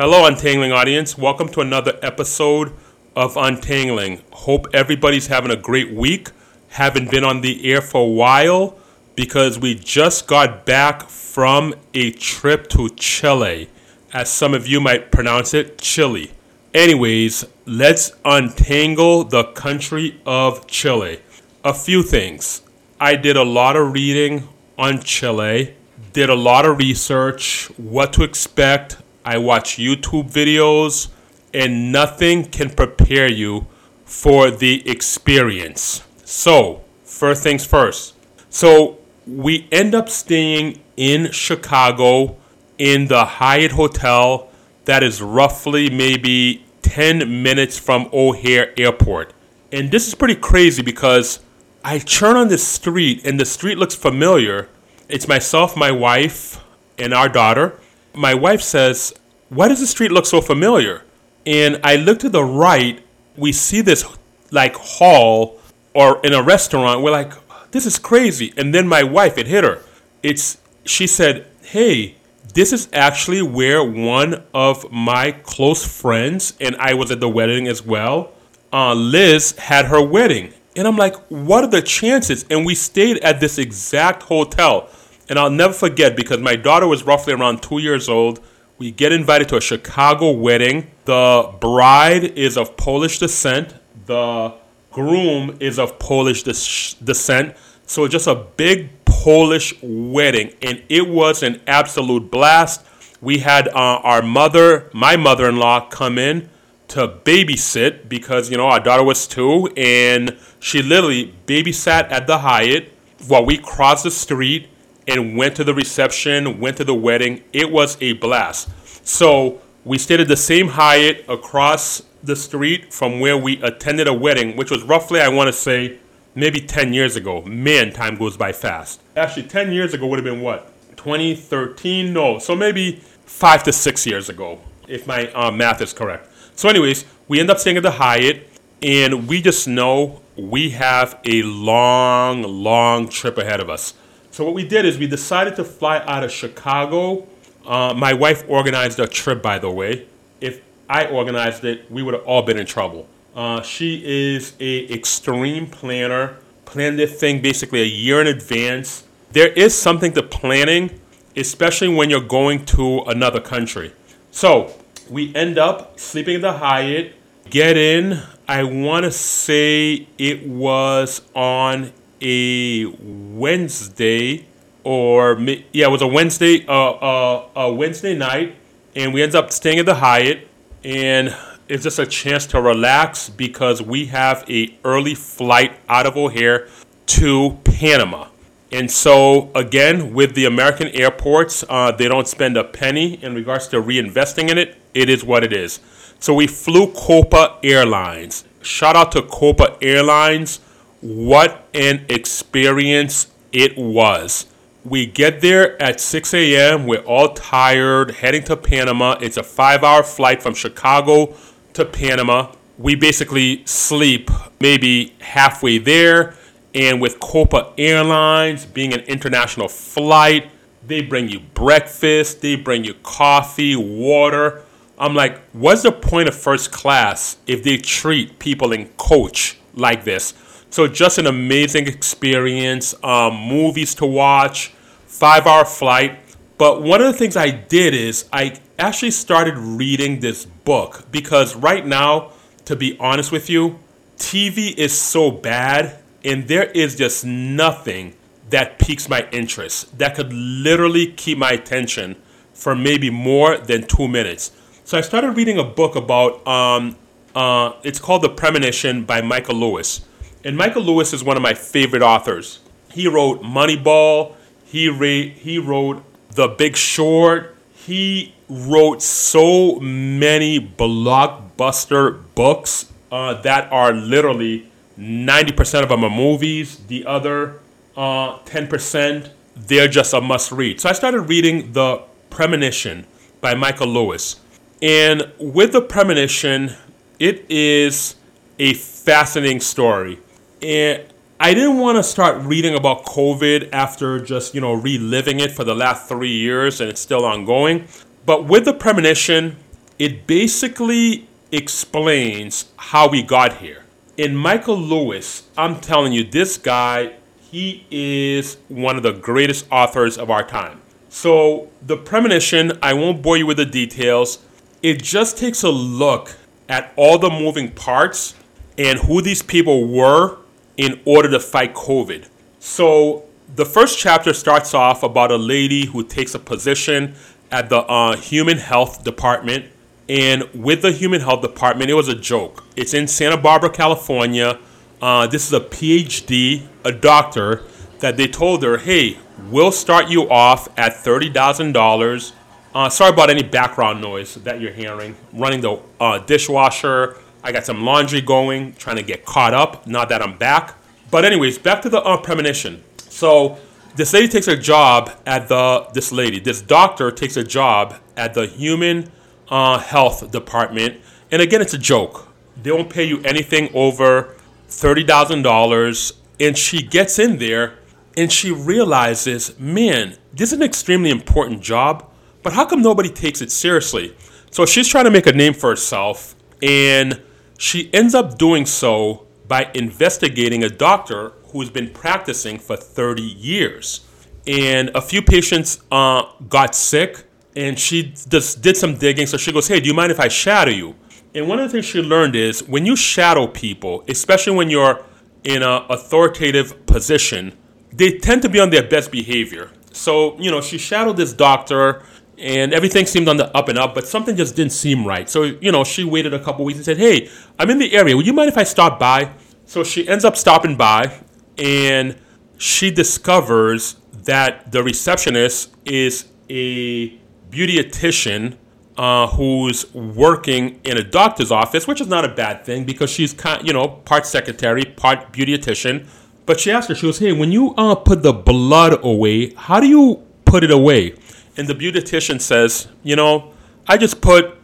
Hello, Untangling audience. Welcome to another episode of Untangling. Hope everybody's having a great week. Haven't been on the air for a while because we just got back from a trip to Chile, as some of you might pronounce it, Chile. Anyways, let's untangle the country of Chile. A few things. I did a lot of reading on Chile, did a lot of research, what to expect. I watch YouTube videos, and nothing can prepare you for the experience. So, first things first. So, we end up staying in Chicago in the Hyatt Hotel that is roughly maybe 10 minutes from O'Hare Airport. And this is pretty crazy because I turn on the street and the street looks familiar. It's myself, my wife, and our daughter. My wife says, Why does the street look so familiar? And I look to the right, we see this like hall or in a restaurant. We're like, This is crazy. And then my wife, it hit her. It's she said, Hey, this is actually where one of my close friends, and I was at the wedding as well, uh, Liz had her wedding. And I'm like, what are the chances? And we stayed at this exact hotel. And I'll never forget because my daughter was roughly around two years old. We get invited to a Chicago wedding. The bride is of Polish descent. The groom is of Polish des- descent. So just a big Polish wedding. And it was an absolute blast. We had uh, our mother, my mother in law, come in to babysit because you know our daughter was two and she literally babysat at the Hyatt while we crossed the street and went to the reception, went to the wedding. It was a blast. So we stayed at the same Hyatt across the street from where we attended a wedding, which was roughly, I want to say, maybe 10 years ago. Man, time goes by fast. Actually, 10 years ago would have been what? 2013? No, so maybe five to six years ago, if my uh, math is correct. So, anyways, we end up staying at the Hyatt, and we just know we have a long, long trip ahead of us. So, what we did is we decided to fly out of Chicago. Uh, my wife organized a trip, by the way. If I organized it, we would have all been in trouble. Uh, she is a extreme planner. Planned this thing basically a year in advance. There is something to planning, especially when you're going to another country. So we end up sleeping at the Hyatt, get in. I want to say it was on a Wednesday or yeah, it was a Wednesday, uh, uh, a Wednesday night, and we ended up staying at the Hyatt, and it's just a chance to relax because we have a early flight out of O'Hare to Panama. And so, again, with the American airports, uh, they don't spend a penny in regards to reinvesting in it. It is what it is. So, we flew Copa Airlines. Shout out to Copa Airlines. What an experience it was. We get there at 6 a.m. We're all tired, heading to Panama. It's a five hour flight from Chicago to Panama. We basically sleep maybe halfway there and with Copa Airlines being an international flight, they bring you breakfast, they bring you coffee, water. I'm like, what's the point of first class if they treat people in coach like this? So just an amazing experience. Um, movies to watch, five hour flight. But one of the things I did is I actually started reading this book because right now, to be honest with you, TV is so bad and there is just nothing that piques my interest that could literally keep my attention for maybe more than two minutes. So I started reading a book about, um, uh, it's called The Premonition by Michael Lewis. And Michael Lewis is one of my favorite authors. He wrote Moneyball, he, ra- he wrote The Big Short, he wrote so many blockbuster books uh, that are literally 90% of them are movies. The other uh, 10%, they're just a must read. So I started reading The Premonition by Michael Lewis. And with The Premonition, it is a fascinating story. And I didn't want to start reading about COVID after just, you know, reliving it for the last three years and it's still ongoing. But with The Premonition, it basically explains how we got here. In Michael Lewis, I'm telling you, this guy, he is one of the greatest authors of our time. So, the premonition, I won't bore you with the details. It just takes a look at all the moving parts and who these people were in order to fight COVID. So, the first chapter starts off about a lady who takes a position at the uh, Human Health Department. And with the Human Health Department, it was a joke. It's in Santa Barbara, California. Uh, this is a PhD, a doctor, that they told her, hey, we'll start you off at $30,000. Uh, sorry about any background noise that you're hearing. Running the uh, dishwasher. I got some laundry going, trying to get caught up Not that I'm back. But, anyways, back to the uh, premonition. So, this lady takes a job at the, this lady, this doctor takes a job at the human uh, health department. And again, it's a joke. They won't pay you anything over $30,000. And she gets in there and she realizes, man, this is an extremely important job, but how come nobody takes it seriously? So she's trying to make a name for herself, and she ends up doing so by investigating a doctor who's been practicing for 30 years. And a few patients uh, got sick, and she just did some digging. So she goes, Hey, do you mind if I shadow you? And one of the things she learned is when you shadow people, especially when you're in an authoritative position, they tend to be on their best behavior. So, you know, she shadowed this doctor and everything seemed on the up and up, but something just didn't seem right. So, you know, she waited a couple weeks and said, Hey, I'm in the area. Would you mind if I stop by? So she ends up stopping by and she discovers that the receptionist is a beautician uh, who's working in a doctor's office, which is not a bad thing because she's kind, you know, part secretary, part beautician. But she asked her, she goes, "Hey, when you uh, put the blood away, how do you put it away?" And the beautician says, "You know, I just put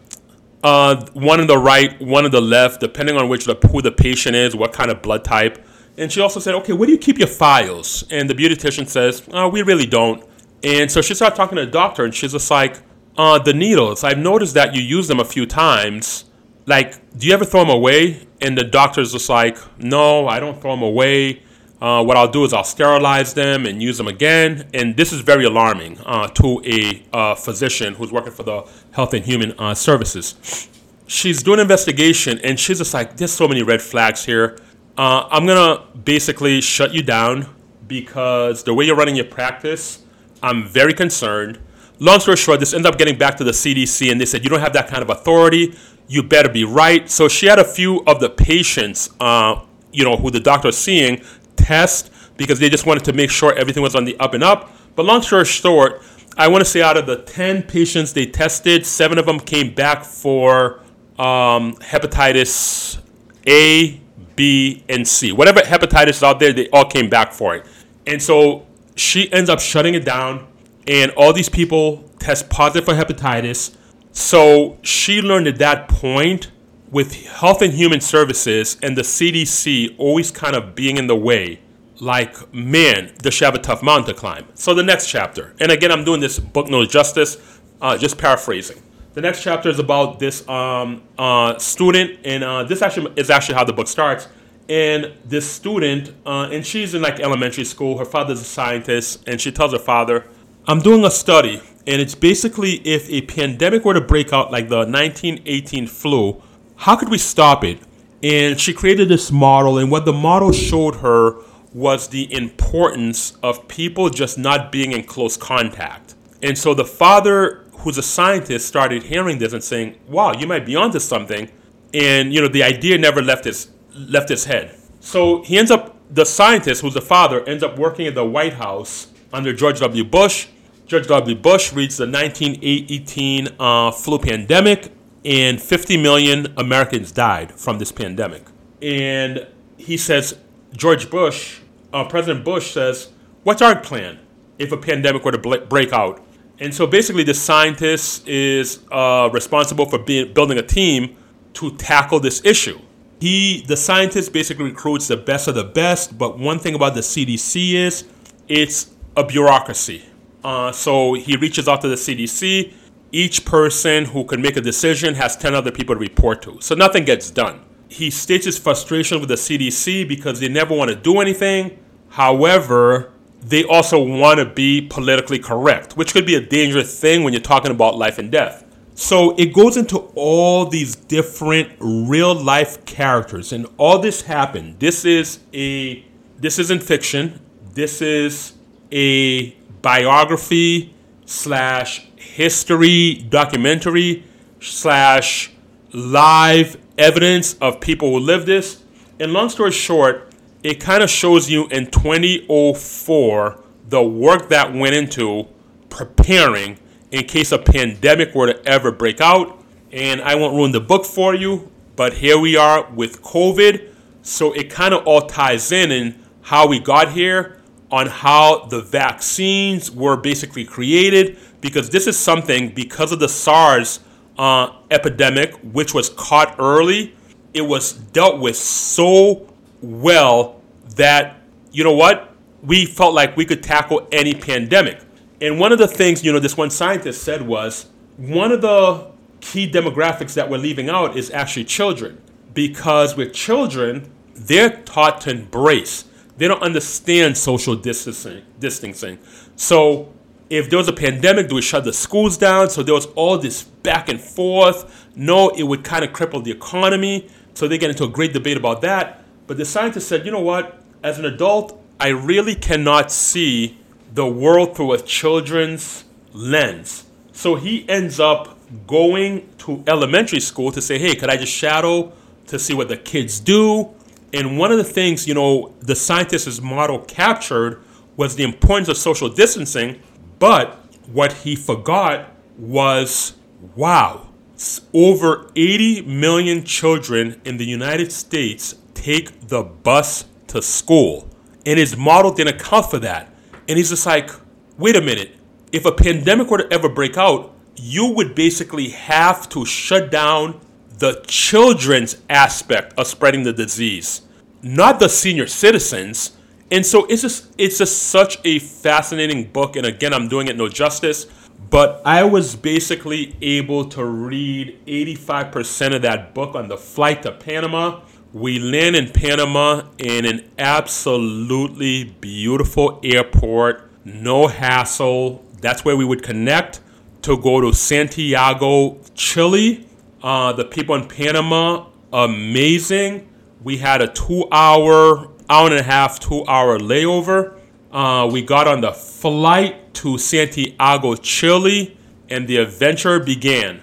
uh, one on the right, one on the left, depending on which the, who the patient is, what kind of blood type." And she also said, "Okay, where do you keep your files?" And the beautician says, oh, "We really don't." And so she started talking to the doctor, and she's just like, uh, "The needles. I've noticed that you use them a few times. Like, do you ever throw them away?" And the doctor's just like, "No, I don't throw them away." Uh, what I'll do is I'll sterilize them and use them again. And this is very alarming uh, to a uh, physician who's working for the Health and Human uh, Services. She's doing an investigation and she's just like, there's so many red flags here. Uh, I'm going to basically shut you down because the way you're running your practice, I'm very concerned. Long story short, this ended up getting back to the CDC and they said, you don't have that kind of authority. You better be right. So she had a few of the patients, uh, you know, who the doctor was seeing test because they just wanted to make sure everything was on the up and up. But long story short, I want to say out of the 10 patients they tested, seven of them came back for um, hepatitis A, B, and C. Whatever hepatitis is out there, they all came back for it. And so she ends up shutting it down, and all these people test positive for hepatitis. So she learned at that point with Health and Human Services and the CDC always kind of being in the way, like, man, does she have a tough mountain to climb? So the next chapter, and again, I'm doing this book no justice, uh, just paraphrasing. The next chapter is about this um, uh, student, and uh, this actually is actually how the book starts. And this student, uh, and she's in like elementary school. Her father's a scientist, and she tells her father, "I'm doing a study, and it's basically if a pandemic were to break out like the 1918 flu, how could we stop it? And she created this model, and what the model showed her was the importance of people just not being in close contact. And so the father, who's a scientist, started hearing this and saying, "Wow, you might be onto something." And you know, the idea never left his left his head. So he ends up, the scientist, who's the father, ends up working at the White House under George W. Bush. George W. Bush reads the 1918 uh, flu pandemic and 50 million Americans died from this pandemic. And he says, George Bush, uh, President Bush says, What's our plan if a pandemic were to break out? And so basically, the scientist is uh, responsible for being, building a team to tackle this issue. He, the scientist, basically recruits the best of the best. But one thing about the CDC is it's a bureaucracy. Uh, so he reaches out to the CDC each person who can make a decision has 10 other people to report to. So nothing gets done. He states his frustration with the CDC because they never want to do anything. However, they also want to be politically correct, which could be a dangerous thing when you're talking about life and death. So it goes into all these different real life characters, and all this happened. This is a this isn't fiction. This is a biography slash history documentary slash live evidence of people who lived this. And long story short, it kind of shows you in 2004 the work that went into preparing in case a pandemic were to ever break out. And I won't ruin the book for you, but here we are with COVID. So it kind of all ties in in how we got here, on how the vaccines were basically created, because this is something, because of the SARS uh, epidemic, which was caught early, it was dealt with so well that, you know what? We felt like we could tackle any pandemic. And one of the things, you know, this one scientist said was one of the key demographics that we're leaving out is actually children. Because with children, they're taught to embrace. They don't understand social distancing. distancing. So if there was a pandemic, do we shut the schools down? So there was all this back and forth. No, it would kind of cripple the economy. So they get into a great debate about that. But the scientist said, you know what? As an adult, I really cannot see the world through a children's lens. So he ends up going to elementary school to say, hey, could I just shadow to see what the kids do? And one of the things, you know, the scientist's model captured was the importance of social distancing, but what he forgot was wow, over 80 million children in the United States take the bus to school. And his model didn't account for that. And he's just like, wait a minute. If a pandemic were to ever break out, you would basically have to shut down the children's aspect of spreading the disease, not the senior citizens. And so it's just it's just such a fascinating book. And again, I'm doing it no justice, but I was basically able to read 85% of that book on the flight to Panama. We land in Panama in an absolutely beautiful airport, no hassle. That's where we would connect to go to Santiago, Chile. Uh, the people in Panama, amazing. We had a two hour, hour and a half, two hour layover. Uh, we got on the flight to Santiago, Chile, and the adventure began.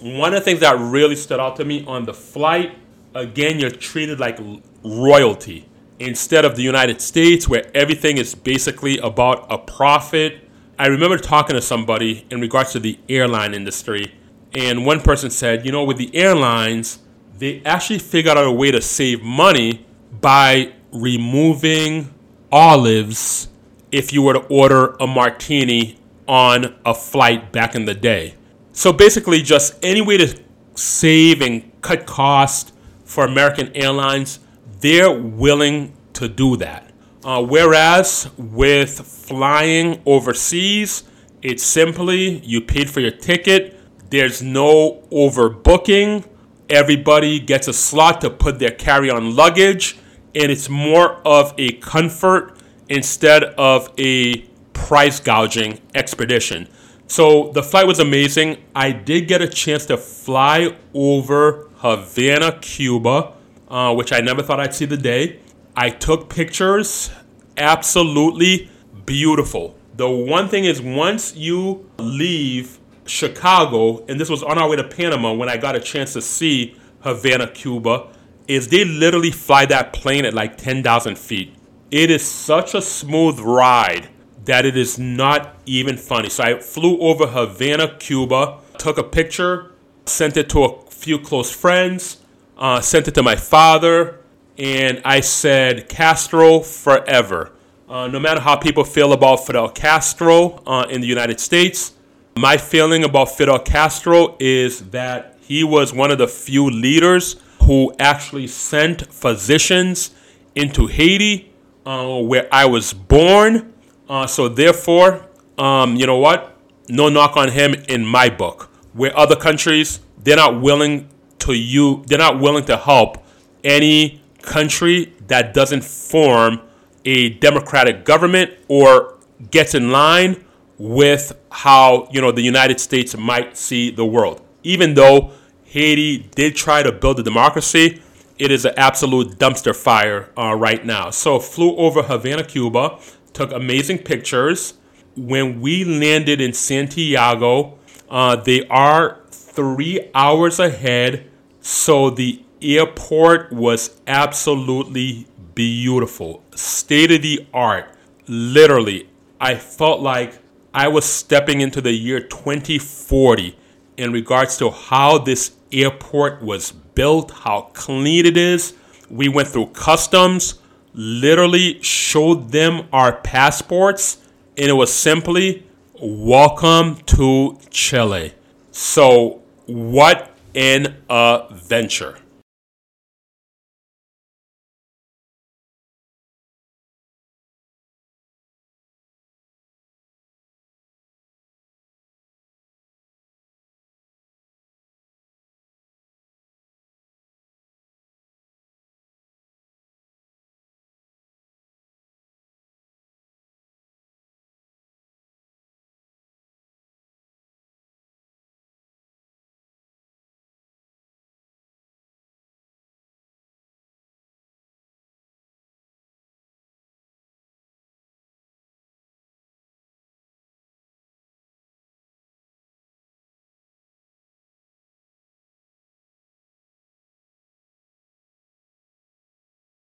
One of the things that really stood out to me on the flight again, you're treated like royalty instead of the United States, where everything is basically about a profit. I remember talking to somebody in regards to the airline industry, and one person said, you know, with the airlines, they actually figured out a way to save money by removing olives if you were to order a martini on a flight back in the day. So basically, just any way to save and cut costs for American Airlines, they're willing to do that. Uh, whereas with flying overseas, it's simply you paid for your ticket, there's no overbooking, everybody gets a slot to put their carry on luggage, and it's more of a comfort instead of a price gouging expedition. So the flight was amazing. I did get a chance to fly over Havana, Cuba, uh, which I never thought I'd see the day. I took pictures, absolutely beautiful. The one thing is, once you leave Chicago, and this was on our way to Panama when I got a chance to see Havana, Cuba, is they literally fly that plane at like 10,000 feet. It is such a smooth ride that it is not even funny. So I flew over Havana, Cuba, took a picture, sent it to a few close friends, uh, sent it to my father, and I said, Castro forever. Uh, no matter how people feel about Fidel Castro uh, in the United States, my feeling about Fidel Castro is that he was one of the few leaders who actually sent physicians into Haiti, uh, where I was born. Uh, so, therefore, um, you know what? no knock on him in my book. Where other countries, they're not willing to you, they're not willing to help any country that doesn't form a democratic government or gets in line with how you know the United States might see the world. Even though Haiti did try to build a democracy, it is an absolute dumpster fire uh, right now. So flew over Havana, Cuba, took amazing pictures. When we landed in Santiago, uh, they are three hours ahead, so the airport was absolutely beautiful, state of the art. Literally, I felt like I was stepping into the year 2040 in regards to how this airport was built, how clean it is. We went through customs, literally showed them our passports, and it was simply welcome to Chile. So, what an adventure!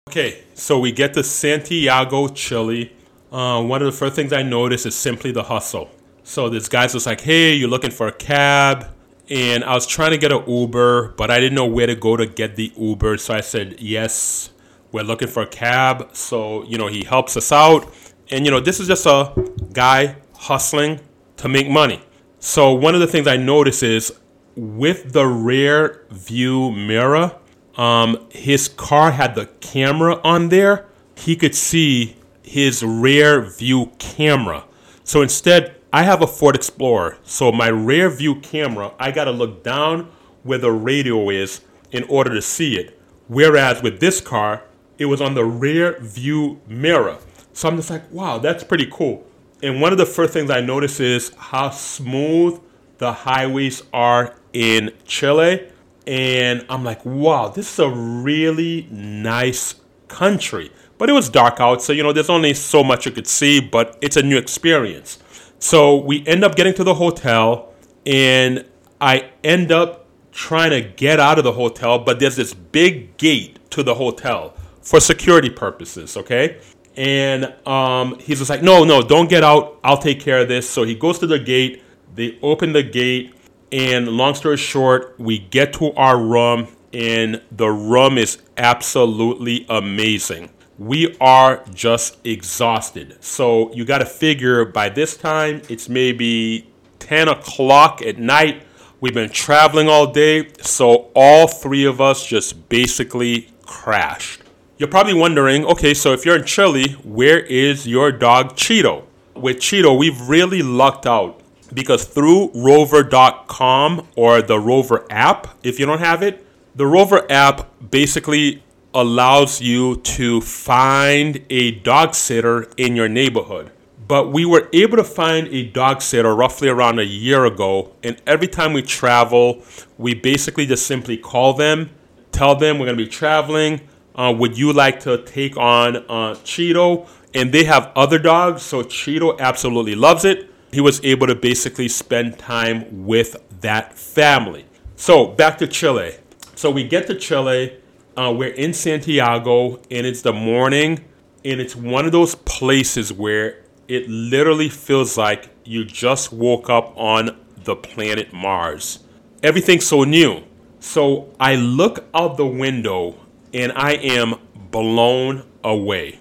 Okay, so we get to Santiago, Chile. Uh, one of the first things I notice is simply the hustle. So this guy's just like, hey, you're looking for a cab? And I was trying to get an Uber, but I didn't know where to go to get the Uber. So I said, yes, we're looking for a cab. So, you know, he helps us out. And, you know, this is just a guy hustling to make money. So one of the things I notice is with the rear view mirror, um, his car had the camera on there. He could see his rear view camera. So instead, I have a Ford Explorer. So my rear view camera, I got to look down where the radio is in order to see it. Whereas with this car, it was on the rear view mirror. So I'm just like, wow, that's pretty cool. And one of the first things I notice is how smooth the highways are in Chile and I'm like, wow, this is a really nice country. But it was dark out, so you know, there's only so much you could see, but it's a new experience. So we end up getting to the hotel, and I end up trying to get out of the hotel, but there's this big gate to the hotel for security purposes, okay? And um, he's just like, no, no, don't get out. I'll take care of this. So he goes to the gate. They open the gate and long story short, we get to our room, and the room is absolutely amazing. We are just exhausted. So you got to figure by this time, it's maybe 10 o'clock at night. We've been traveling all day. So all three of us just basically crashed. You're probably wondering okay, so if you're in Chile, where is your dog Cheeto? With Cheeto, we've really lucked out because through rover.com or the rover app if you don't have it the rover app basically allows you to find a dog sitter in your neighborhood. But we were able to find a dog sitter roughly around a year ago and every time we travel we basically just simply call them tell them we're going to be traveling. Uh, would you like to take on uh, cheeto? And they have other dogs so cheeto absolutely loves it he was able to basically spend time with that family. So back to Chile. So we get to Chile. Uh, we're in Santiago, and it's the morning, and it's one of those places where it literally feels like you just woke up on the planet Mars. Everything's so new. So I look out the window, and I am blown away.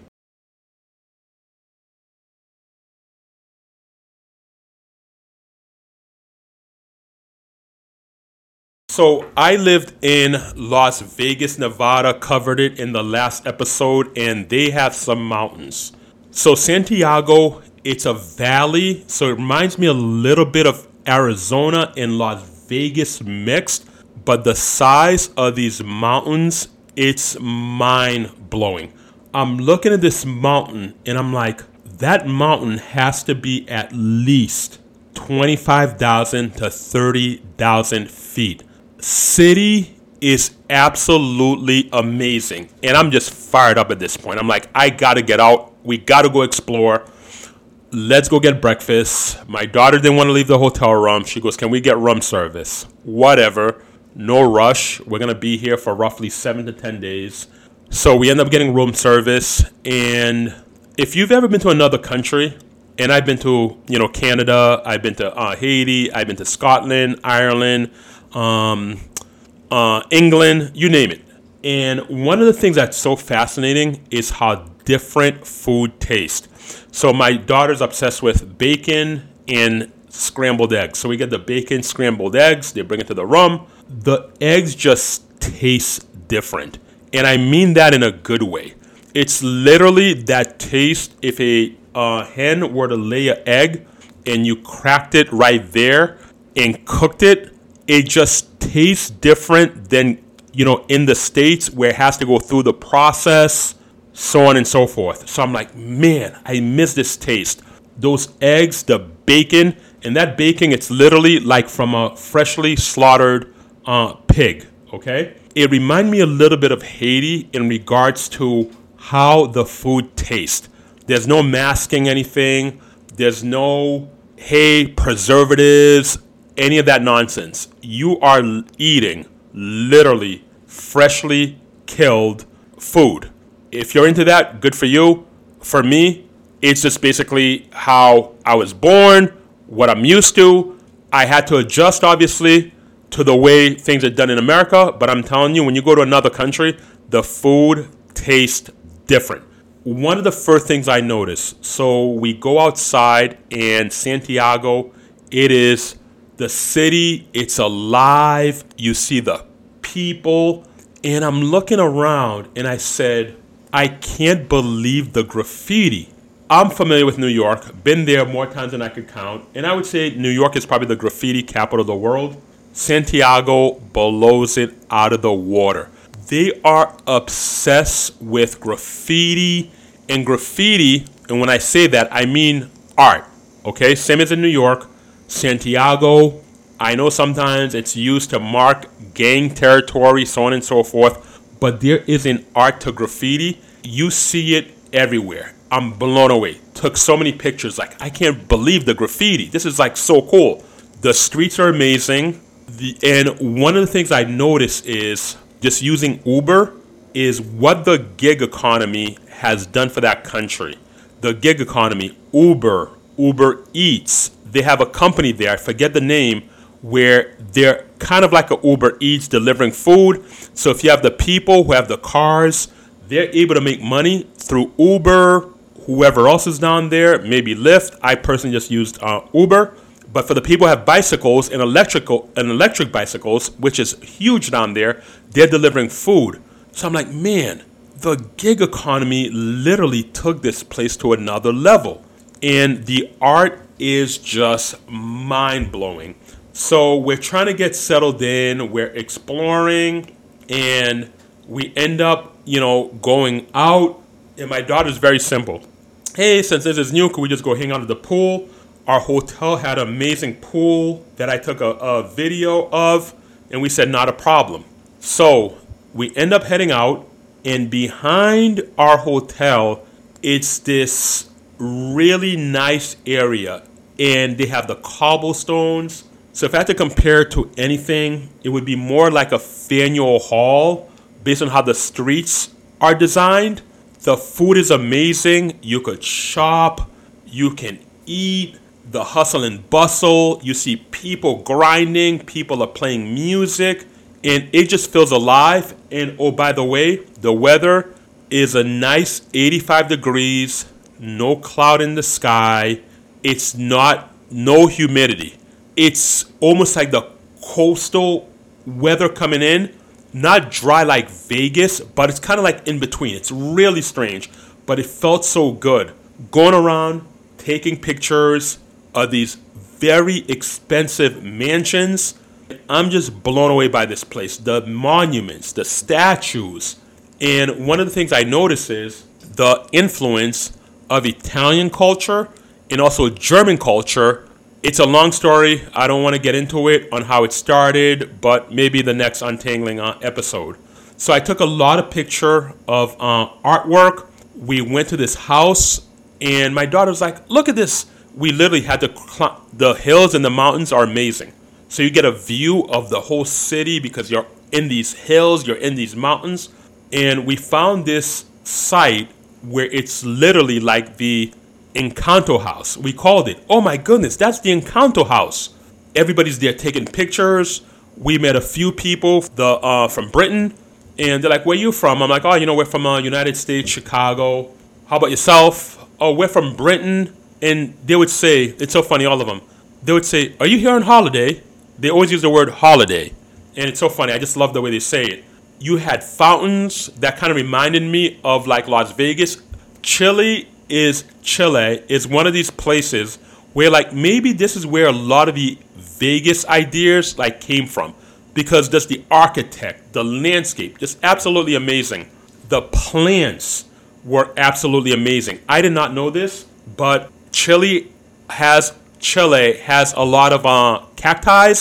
So I lived in Las Vegas, Nevada, covered it in the last episode, and they have some mountains. So Santiago It's a valley, so it reminds me a little bit of Arizona and Las Vegas mixed, but the size of these mountains, it's mind blowing. I'm looking at this mountain and I'm like, that mountain has to be at least 25,000 to 30,000 feet. City is absolutely amazing. And I'm just fired up at this point. I'm like, I gotta get out. We gotta go explore. Let's go get breakfast. My daughter didn't want to leave the hotel room. She goes, Can we get room service? Whatever. No rush. We're gonna be here for roughly seven to 10 days. So we end up getting room service. And if you've ever been to another country, and I've been to, you know, Canada, I've been to uh, Haiti, I've been to Scotland, Ireland, um, uh, England, you name it. And one of the things that's so fascinating is how different food tastes. So my daughter's obsessed with bacon and scrambled eggs. So we get the bacon scrambled eggs, they bring it to the room. The eggs just taste different. And I mean that in a good way. It's literally that taste if a uh, hen were to lay an egg and you cracked it right there and cooked it, it just tastes different than you know in the states where it has to go through the process, so on and so forth. So I'm like, man, I miss this taste. Those eggs, the bacon, and that bacon, it's literally like from a freshly slaughtered uh, pig. Okay, it reminded me a little bit of Haiti in regards to how the food tastes. There's no masking anything. There's no, hey, preservatives, any of that nonsense. You are eating literally freshly killed food. If you're into that, good for you. For me, it's just basically how I was born, what I'm used to. I had to adjust, obviously, to the way things are done in America, but I'm telling you, when you go to another country, the food tastes different one of the first things I noticed, so we go outside and Santiago, it is the city, it's alive. You see the people, and I'm looking around and I said, I can't believe the graffiti. I'm familiar with New York, been there more times than I could count, and I would say New York is probably the graffiti capital of the world. Santiago blows it out of the water. They are obsessed with graffiti and graffiti, and when I say that, I mean art. Okay, same as in New York, Santiago. I know sometimes it's used to mark gang territory, so on and so forth, but there is an art to graffiti. You see it everywhere. I'm blown away. Took so many pictures. Like, I can't believe the graffiti. This is like so cool. The streets are amazing. The, and one of the things I noticed is just using Uber is what the gig economy has done for that country. The gig economy, Uber, Uber Eats, they have a company there, I forget the name, where they're kind of like a Uber Eats delivering food. So if you have the people who have the cars, they're able to make money through Uber, whoever else is down there, maybe Lyft. I personally just used uh, Uber. But for the people who have bicycles and electrical and electric bicycles, which is huge down there, they're delivering food. So I'm like, man, the gig economy literally took this place to another level. And the art is just mind blowing. So we're trying to get settled in, we're exploring, and we end up, you know, going out. And my daughter's very simple. Hey, since this is new, could we just go hang out at the pool? Our hotel had an amazing pool that I took a, a video of, and we said, not a problem. So we end up heading out and behind our hotel it's this really nice area and they have the cobblestones. So if i had to compare it to anything it would be more like a faneuil hall based on how the streets are designed. The food is amazing. You could shop. You can eat. The hustle and bustle. You see people grinding. People are playing music. And it just feels alive. And oh, by the way, the weather is a nice 85 degrees, no cloud in the sky. It's not no humidity. It's almost like the coastal weather coming in, not dry like Vegas, but it's kind of like in between. It's really strange, but it felt so good. Going around, taking pictures of these very expensive mansions. I'm just blown away by this place. The monuments, the statues. And one of the things I notice is the influence of Italian culture and also German culture. It's a long story. I don't want to get into it on how it started, but maybe the next Untangling uh, episode. So I took a lot of picture of uh, artwork. We went to this house, and my daughter was like, "Look at this." We literally had to. The hills and the mountains are amazing. So you get a view of the whole city because you're in these hills, you're in these mountains, and we found this site where it's literally like the Encanto house. We called it. Oh my goodness, that's the Encanto house. Everybody's there taking pictures. We met a few people the uh, from Britain and they're like, "Where you from?" I'm like, "Oh, you know, we're from uh, United States, Chicago. How about yourself?" "Oh, we're from Britain." And they would say, "It's so funny, all of them." They would say, "Are you here on holiday?" They always use the word holiday, and it's so funny. I just love the way they say it. You had fountains that kind of reminded me of like Las Vegas. Chile is Chile is one of these places where like maybe this is where a lot of the Vegas ideas like came from because just the architect, the landscape, just absolutely amazing. The plants were absolutely amazing. I did not know this, but Chile has Chile has a lot of uh, cacti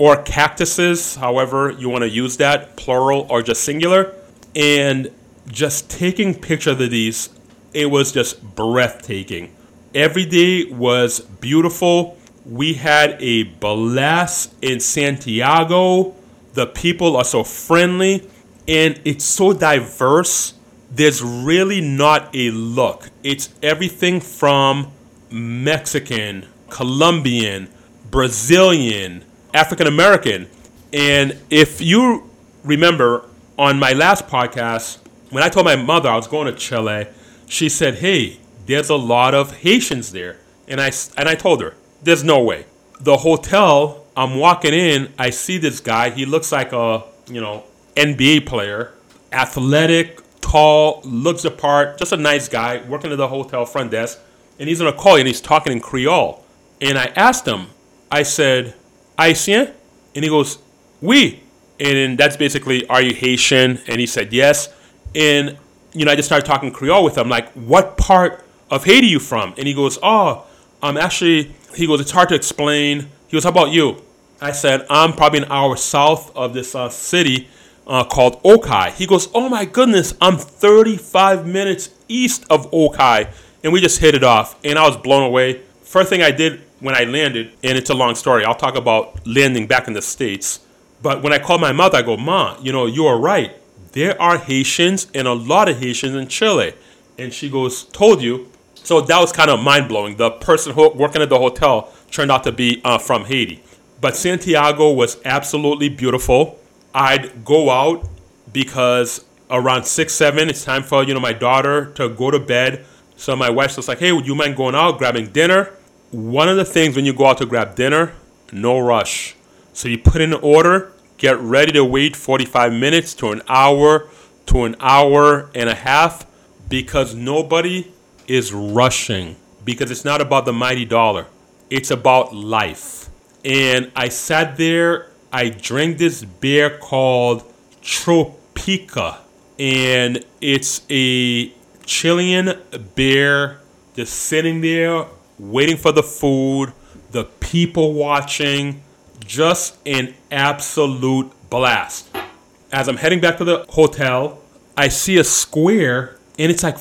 or cactuses, however you want to use that, plural or just singular. And just taking pictures of these, it was just breathtaking. Every day was beautiful. We had a blast in Santiago. The people are so friendly and it's so diverse. There's really not a look. It's everything from Mexican, Colombian, Brazilian, African American. And if you remember on my last podcast, when I told my mother I was going to Chile, she said, Hey, there's a lot of Haitians there. And I, and I told her, There's no way. The hotel, I'm walking in, I see this guy. He looks like a, you know, NBA player, athletic, tall, looks the part, just a nice guy working at the hotel front desk. And he's on a call and he's talking in Creole. And I asked him, I said, Haitien? And he goes, Oui. And that's basically, Are you Haitian? And he said, Yes. And, you know, I just started talking Creole with him, like, What part of Haiti you from? And he goes, Oh, I'm actually, he goes, It's hard to explain. He goes, How about you? I said, I'm probably an hour south of this uh, city uh, called Okai. He goes, Oh my goodness, I'm 35 minutes east of Okai. And we just hit it off. And I was blown away. First thing I did when I landed, and it's a long story, I'll talk about landing back in the States. But when I called my mother, I go, Ma, you know, you are right. There are Haitians and a lot of Haitians in Chile. And she goes, Told you. So that was kind of mind blowing. The person who, working at the hotel turned out to be uh, from Haiti. But Santiago was absolutely beautiful. I'd go out because around six, seven, it's time for you know my daughter to go to bed. So my wife's just like, "Hey, would you mind going out, grabbing dinner?" One of the things when you go out to grab dinner, no rush. So you put in an order, get ready to wait 45 minutes to an hour to an hour and a half because nobody is rushing because it's not about the mighty dollar. It's about life. And I sat there, I drank this beer called Tropica. And it's a Chilean beer just sitting there waiting for the food, the people watching, just an absolute blast. As I'm heading back to the hotel, I see a square and it's like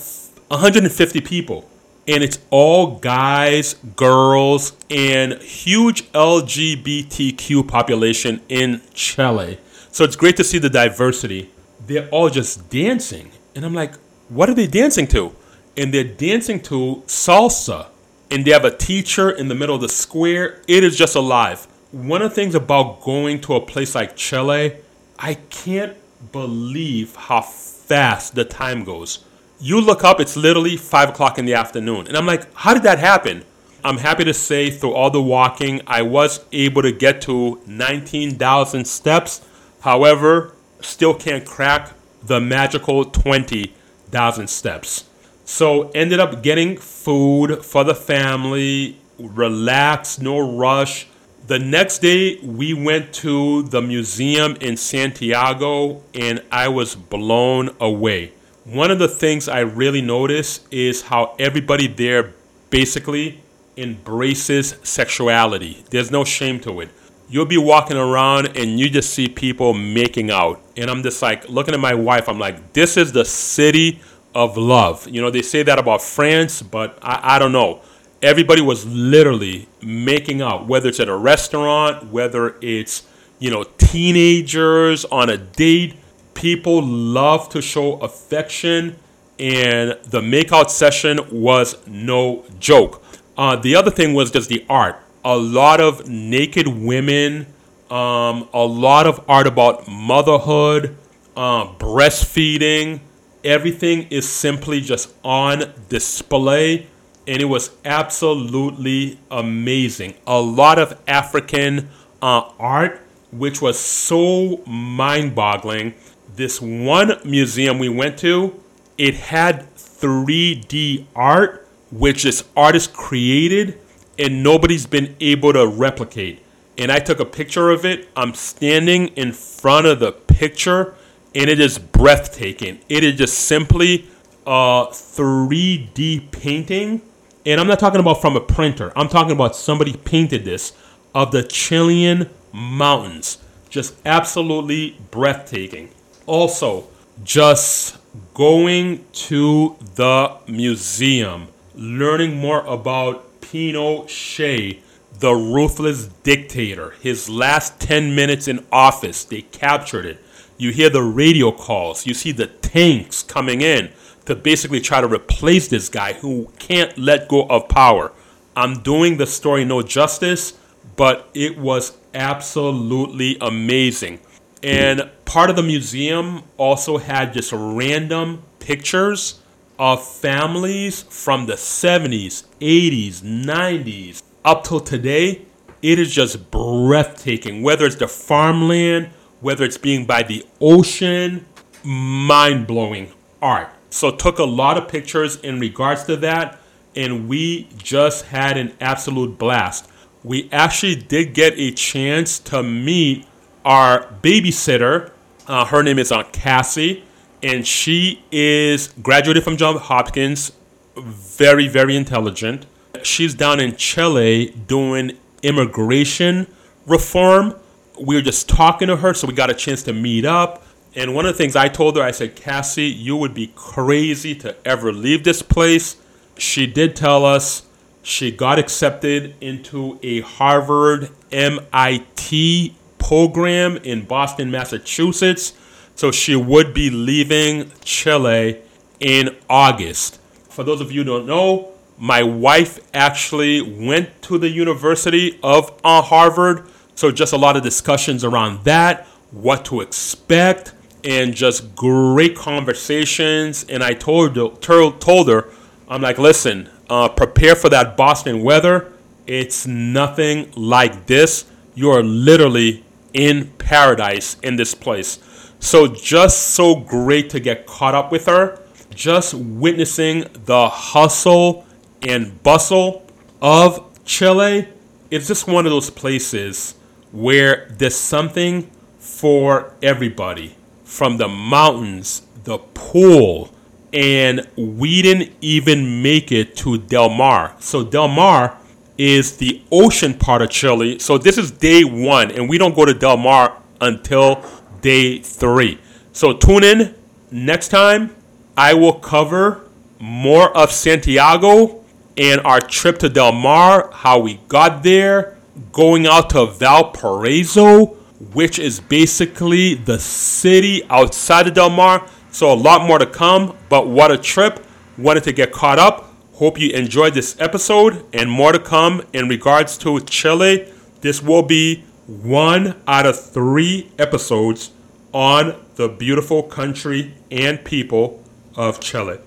150 people. And it's all guys, girls, and huge LGBTQ population in Chile. So it's great to see the diversity. They're all just dancing. And I'm like, what are they dancing to? And they're dancing to salsa. And they have a teacher in the middle of the square. It is just alive. One of the things about going to a place like Chile, I can't believe how fast the time goes. You look up, it's literally five o'clock in the afternoon. And I'm like, how did that happen? I'm happy to say through all the walking, I was able to get to 19,000 steps. However, still can't crack the magical 20,000 steps. So ended up getting food for the family, relax, no rush. The next day we went to the museum in Santiago and I was blown away. One of the things I really noticed is how everybody there basically embraces sexuality. There's no shame to it. You'll be walking around and you just see people making out. And I'm just like looking at my wife, I'm like, this is the city of love. You know, they say that about France, but I, I don't know. Everybody was literally making out, whether it's at a restaurant, whether it's, you know, teenagers on a date. People love to show affection, and the makeout session was no joke. Uh, the other thing was just the art. A lot of naked women, um, a lot of art about motherhood, uh, breastfeeding, everything is simply just on display and it was absolutely amazing. A lot of african uh, art which was so mind-boggling. This one museum we went to it had 3d art which this artist created and nobody's been able to replicate. And i took a picture of it. I'm standing in front of the picture and it is breathtaking. It is just simply a 3D painting. And I'm not talking about from a printer. I'm talking about somebody painted this of the Chilean mountains. Just absolutely breathtaking. Also, just going to the museum, learning more about Pinochet, the ruthless dictator, his last 10 minutes in office, they captured it you hear the radio calls. You see the tanks coming in to basically try to replace this guy who can't let go of power. I'm doing the story no justice, but it was absolutely amazing. And part of the museum also had just random pictures of families from the 70s, 80s, 90s up till today. It is just breathtaking. Whether it's the farmland, whether it's being by the ocean, mind blowing art. So took a lot of pictures in regards to that, and we just had an absolute blast. We actually did get a chance to meet our babysitter. Uh, her name is Aunt Cassie, and she is graduated from Johns Hopkins, very very intelligent. She's down in Chile doing immigration reform we were just talking to her, so we got a chance to meet up. And one of the things I told her, I said, Cassie, you would be crazy to ever leave this place. She did tell us she got accepted into a Harvard MIT program in Boston, Massachusetts. So she would be leaving Chile in August. For those of you who don't know, my wife actually went to the University of uh, Harvard so just a lot of discussions around that, what to expect, and just great conversations. And I told told her, I'm like, listen, uh, prepare for that Boston weather. It's nothing like this. You are literally in paradise in this place. So just so great to get caught up with her. Just witnessing the hustle and bustle of Chile. It's just one of those places where there's something for everybody from the mountains, the pool, and we didn't even make it to Del Mar. So, Del Mar is the ocean part of Chile. So, this is day one, and we don't go to Del Mar until day three. So, tune in next time. I will cover more of Santiago and our trip to Del Mar, how we got there going out to Valparaiso, which is basically the city outside of Del Mar. So a lot more to come, but what a trip. Wanted to get caught up. Hope you enjoyed this episode and more to come in regards to Chile. This will be one out of three episodes on the beautiful country and people of Chile.